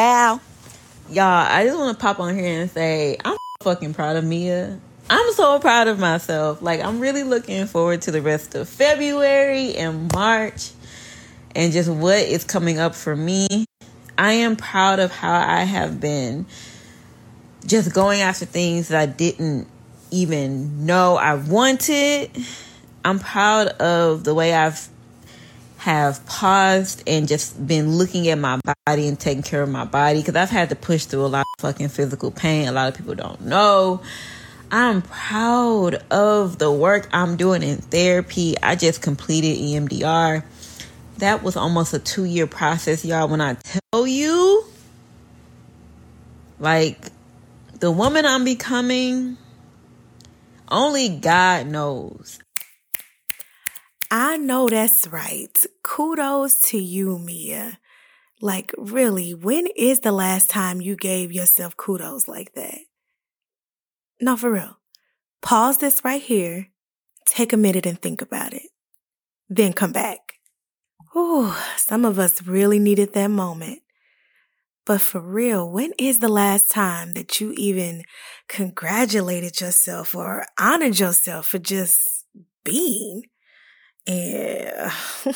bow. Y'all, I just want to pop on here and say I'm fucking proud of Mia. I'm so proud of myself. Like, I'm really looking forward to the rest of February and March and just what is coming up for me. I am proud of how I have been just going after things that I didn't even know I wanted. I'm proud of the way I've have paused and just been looking at my body and taking care of my body because I've had to push through a lot of fucking physical pain. A lot of people don't know. I'm proud of the work I'm doing in therapy. I just completed EMDR. That was almost a two year process, y'all. When I tell you, like, the woman I'm becoming, only God knows. I know that's right. Kudos to you, Mia. Like, really, when is the last time you gave yourself kudos like that? No, for real. Pause this right here. Take a minute and think about it. Then come back. Ooh, some of us really needed that moment. But for real, when is the last time that you even congratulated yourself or honored yourself for just being? And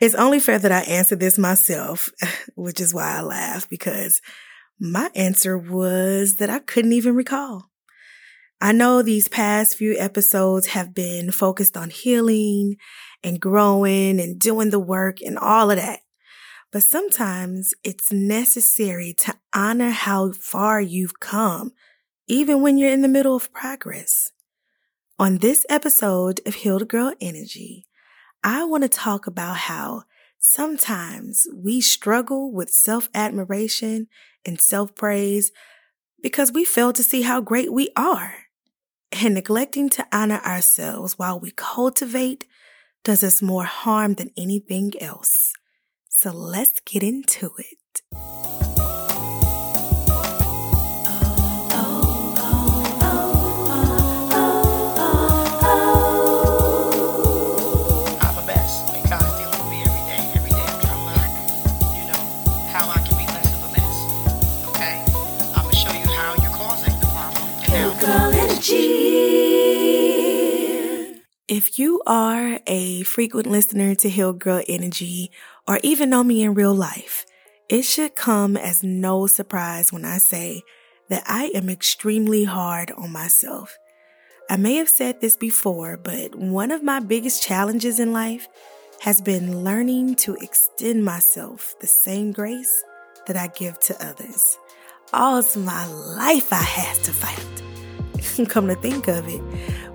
it's only fair that I answer this myself, which is why I laugh because my answer was that I couldn't even recall. I know these past few episodes have been focused on healing and growing and doing the work and all of that. But sometimes it's necessary to honor how far you've come, even when you're in the middle of progress. On this episode of Healed Girl Energy, I want to talk about how sometimes we struggle with self admiration and self praise because we fail to see how great we are. And neglecting to honor ourselves while we cultivate does us more harm than anything else. So let's get into it. You are a frequent listener to Healed Girl Energy or even know me in real life, it should come as no surprise when I say that I am extremely hard on myself. I may have said this before, but one of my biggest challenges in life has been learning to extend myself the same grace that I give to others. All of my life I had to fight. Come to think of it,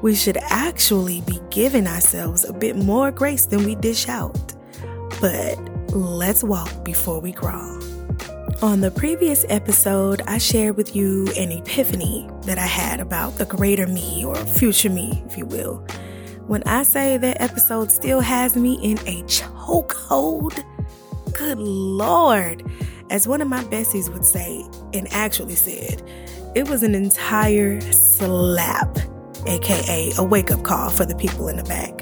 we should actually be giving ourselves a bit more grace than we dish out. But let's walk before we crawl. On the previous episode, I shared with you an epiphany that I had about the greater me or future me, if you will. When I say that episode still has me in a chokehold, good lord. As one of my besties would say, and actually said, it was an entire slap, aka a wake up call for the people in the back.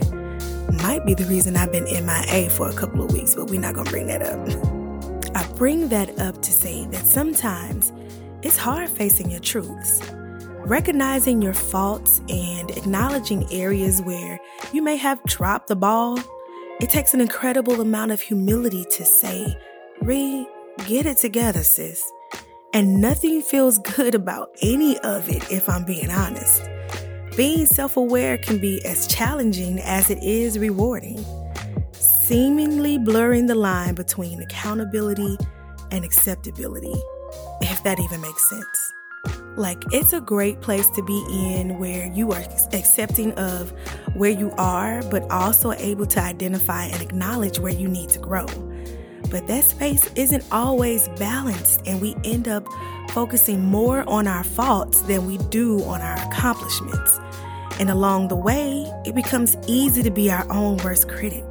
Might be the reason I've been MIA for a couple of weeks, but we're not gonna bring that up. I bring that up to say that sometimes it's hard facing your truths. Recognizing your faults and acknowledging areas where you may have dropped the ball, it takes an incredible amount of humility to say, Re, get it together, sis. And nothing feels good about any of it, if I'm being honest. Being self aware can be as challenging as it is rewarding, seemingly blurring the line between accountability and acceptability, if that even makes sense. Like, it's a great place to be in where you are accepting of where you are, but also able to identify and acknowledge where you need to grow. But that space isn't always balanced, and we end up focusing more on our faults than we do on our accomplishments. And along the way, it becomes easy to be our own worst critic,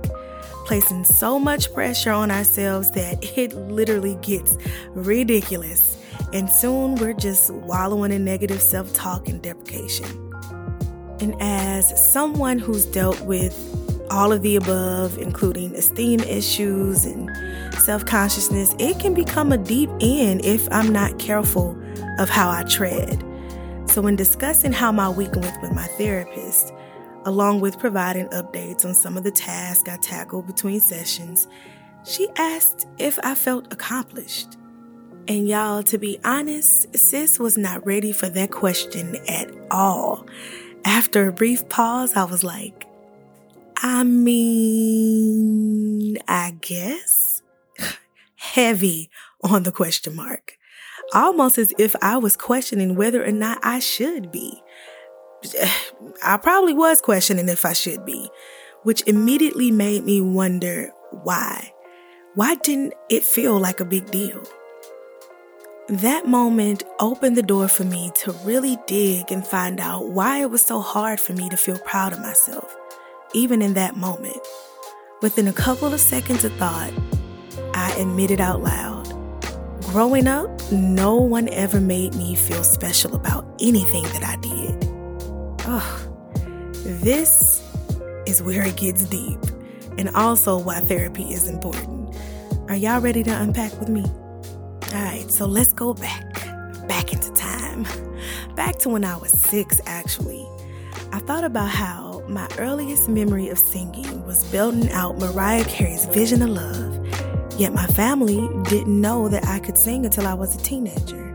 placing so much pressure on ourselves that it literally gets ridiculous. And soon we're just wallowing in negative self talk and deprecation. And as someone who's dealt with all of the above, including esteem issues and self consciousness, it can become a deep end if I'm not careful of how I tread. So, when discussing how my week went with my therapist, along with providing updates on some of the tasks I tackled between sessions, she asked if I felt accomplished. And y'all, to be honest, sis was not ready for that question at all. After a brief pause, I was like, I mean, I guess. Heavy on the question mark. Almost as if I was questioning whether or not I should be. I probably was questioning if I should be, which immediately made me wonder why. Why didn't it feel like a big deal? That moment opened the door for me to really dig and find out why it was so hard for me to feel proud of myself, even in that moment. Within a couple of seconds of thought, I admitted out loud. Growing up, no one ever made me feel special about anything that I did. Oh, this is where it gets deep, and also why therapy is important. Are y'all ready to unpack with me? All right, so let's go back, back into time. Back to when I was six, actually. I thought about how my earliest memory of singing was belting out Mariah Carey's Vision of Love, yet my family didn't know that I could sing until I was a teenager.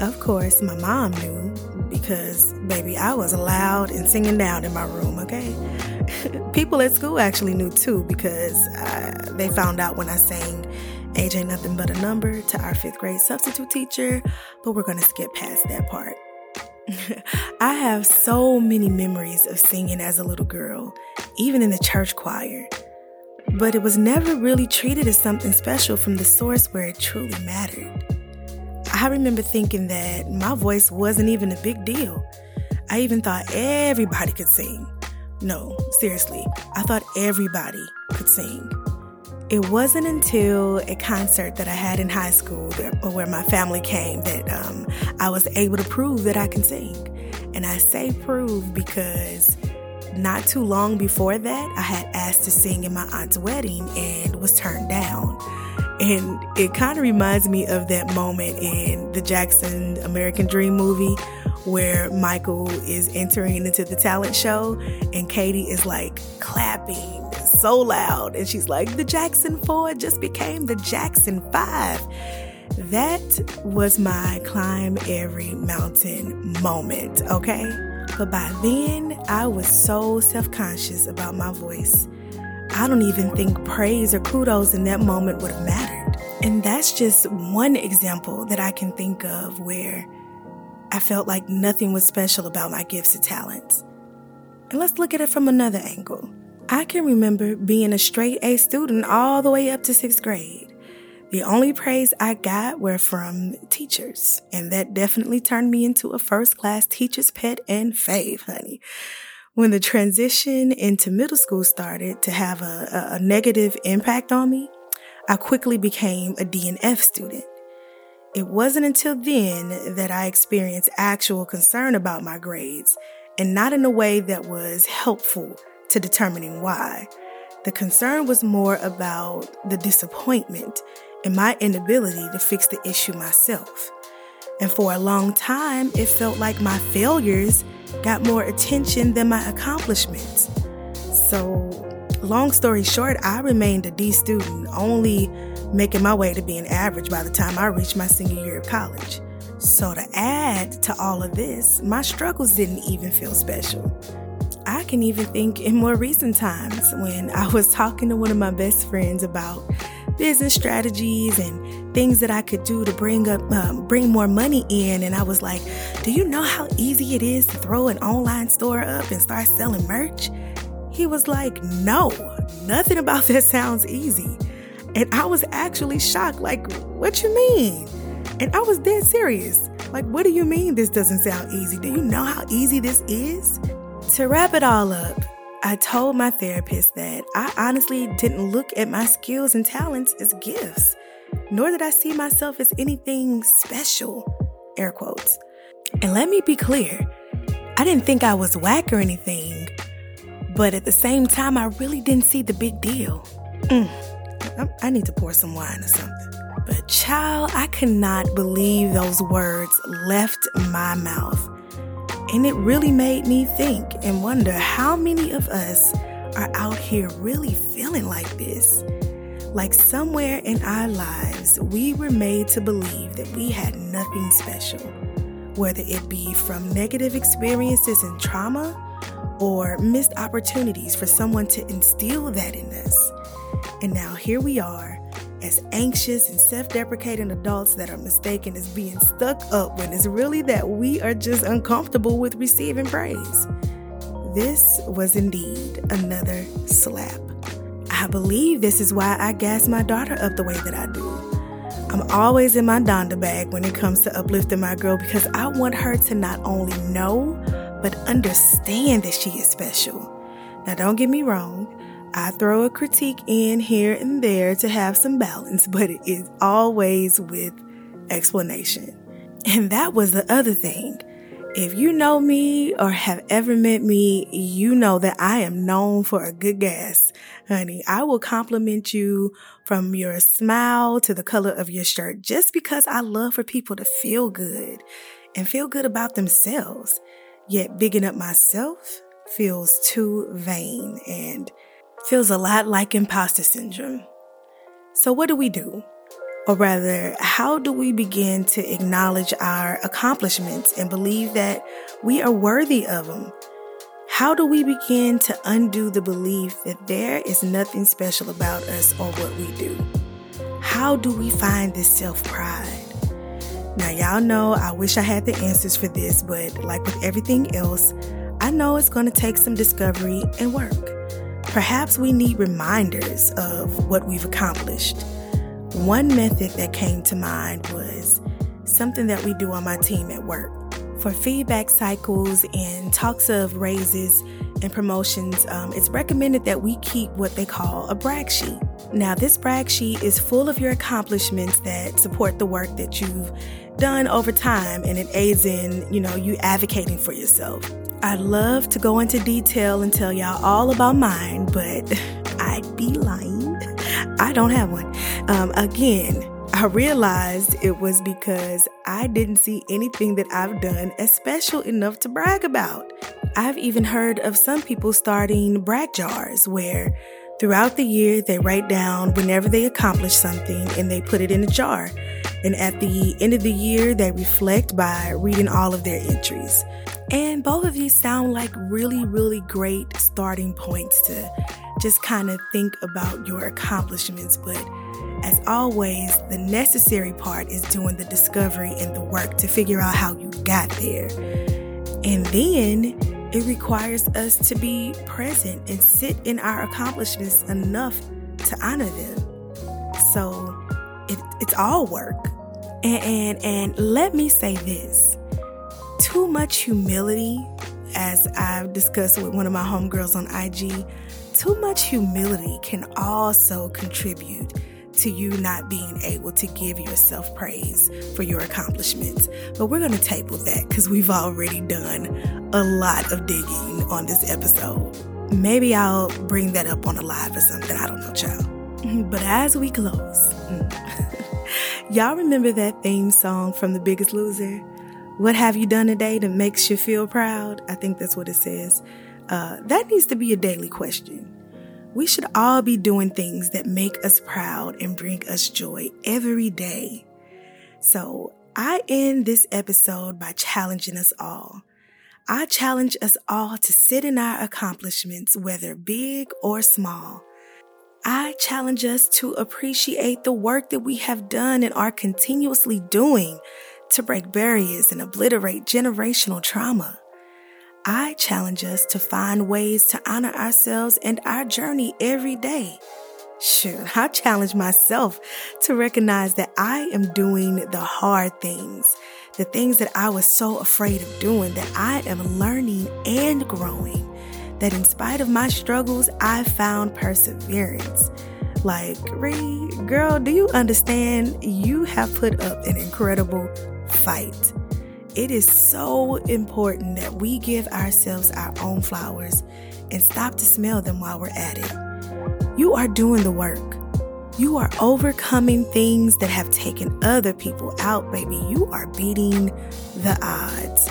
Of course, my mom knew because, baby, I was loud and singing down in my room, okay? People at school actually knew too because uh, they found out when I sang ain't nothing but a number to our fifth grade substitute teacher, but we're gonna skip past that part. I have so many memories of singing as a little girl, even in the church choir. But it was never really treated as something special from the source where it truly mattered. I remember thinking that my voice wasn't even a big deal. I even thought everybody could sing. No, seriously, I thought everybody could sing. It wasn't until a concert that I had in high school that, where my family came that um, I was able to prove that I can sing. And I say prove because not too long before that, I had asked to sing in my aunt's wedding and was turned down. And it kind of reminds me of that moment in the Jackson American Dream movie where Michael is entering into the talent show and Katie is like clapping so loud. And she's like, the Jackson 4 just became the Jackson 5. That was my climb every mountain moment, okay? But by then, I was so self conscious about my voice. I don't even think praise or kudos in that moment would have mattered. And that's just one example that I can think of where I felt like nothing was special about my gifts and talents. And let's look at it from another angle. I can remember being a straight A student all the way up to sixth grade. The only praise I got were from teachers, and that definitely turned me into a first class teacher's pet and fave, honey. When the transition into middle school started to have a, a, negative impact on me, I quickly became a DNF student. It wasn't until then that I experienced actual concern about my grades, and not in a way that was helpful to determining why. The concern was more about the disappointment and my inability to fix the issue myself. And for a long time, it felt like my failures got more attention than my accomplishments. So, long story short, I remained a D student, only making my way to being average by the time I reached my senior year of college. So, to add to all of this, my struggles didn't even feel special. I can even think in more recent times when I was talking to one of my best friends about business strategies and things that I could do to bring up um, bring more money in and I was like, "Do you know how easy it is to throw an online store up and start selling merch?" He was like, "No, nothing about that sounds easy." And I was actually shocked like, "What you mean?" And I was dead serious. Like, "What do you mean this doesn't sound easy? Do you know how easy this is?" To wrap it all up, I told my therapist that I honestly didn't look at my skills and talents as gifts, nor did I see myself as anything special, air quotes. And let me be clear, I didn't think I was whack or anything, but at the same time, I really didn't see the big deal. Mm. I need to pour some wine or something. But, child, I cannot believe those words left my mouth. And it really made me think and wonder how many of us are out here really feeling like this. Like somewhere in our lives, we were made to believe that we had nothing special, whether it be from negative experiences and trauma or missed opportunities for someone to instill that in us. And now here we are, as anxious and self deprecating adults that are mistaken as being stuck up when it's really that we are just uncomfortable with receiving praise. This was indeed another slap. I believe this is why I gas my daughter up the way that I do. I'm always in my Donda bag when it comes to uplifting my girl because I want her to not only know, but understand that she is special. Now, don't get me wrong, I throw a critique in here and there to have some balance, but it is always with explanation. And that was the other thing. If you know me or have ever met me, you know that I am known for a good gas. Honey, I will compliment you from your smile to the color of your shirt just because I love for people to feel good and feel good about themselves. Yet bigging up myself feels too vain and feels a lot like imposter syndrome. So, what do we do? Or rather, how do we begin to acknowledge our accomplishments and believe that we are worthy of them? How do we begin to undo the belief that there is nothing special about us or what we do? How do we find this self pride? Now, y'all know I wish I had the answers for this, but like with everything else, I know it's going to take some discovery and work. Perhaps we need reminders of what we've accomplished. One method that came to mind was something that we do on my team at work. For feedback cycles and talks of raises and promotions, um, it's recommended that we keep what they call a brag sheet. Now, this brag sheet is full of your accomplishments that support the work that you've done over time and it aids in, you know, you advocating for yourself. I'd love to go into detail and tell y'all all about mine, but I'd be lying. I don't have one. Um, again, I realized it was because I didn't see anything that I've done as special enough to brag about. I've even heard of some people starting brag jars where throughout the year they write down whenever they accomplish something and they put it in a jar. And at the end of the year, they reflect by reading all of their entries. And both of these sound like really, really great starting points to just kind of think about your accomplishments. But as always, the necessary part is doing the discovery and the work to figure out how you got there. And then it requires us to be present and sit in our accomplishments enough to honor them. So it, it's all work. And, and, and let me say this too much humility, as I've discussed with one of my homegirls on IG, too much humility can also contribute to you not being able to give yourself praise for your accomplishments. But we're going to table that because we've already done a lot of digging on this episode. Maybe I'll bring that up on a live or something. I don't know, child. But as we close, y'all remember that theme song from The Biggest Loser? What have you done today that makes you feel proud? I think that's what it says. Uh, that needs to be a daily question. We should all be doing things that make us proud and bring us joy every day. So I end this episode by challenging us all. I challenge us all to sit in our accomplishments, whether big or small. I challenge us to appreciate the work that we have done and are continuously doing to break barriers and obliterate generational trauma. I challenge us to find ways to honor ourselves and our journey every day. Sure, I challenge myself to recognize that I am doing the hard things, the things that I was so afraid of doing, that I am learning and growing, that in spite of my struggles, I found perseverance. Like, Ree, girl, do you understand? You have put up an incredible fight. It is so important that we give ourselves our own flowers and stop to smell them while we're at it. You are doing the work. You are overcoming things that have taken other people out, baby. You are beating the odds.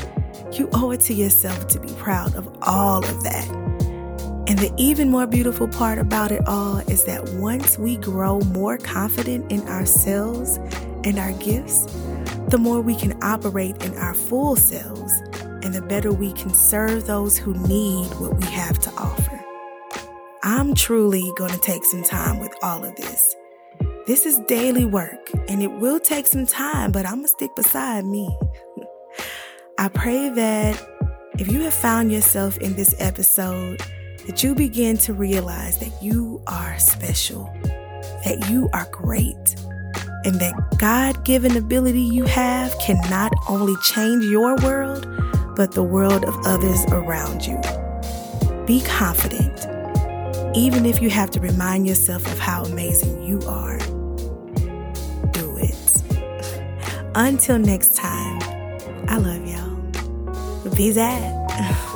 You owe it to yourself to be proud of all of that. And the even more beautiful part about it all is that once we grow more confident in ourselves and our gifts, the more we can operate in our full selves and the better we can serve those who need what we have to offer. I'm truly going to take some time with all of this. This is daily work and it will take some time, but I'm going to stick beside me. I pray that if you have found yourself in this episode, that you begin to realize that you are special, that you are great, and that God given ability you have can not only change your world, but the world of others around you. Be confident, even if you have to remind yourself of how amazing you are. Do it. Until next time, I love y'all. Peace out.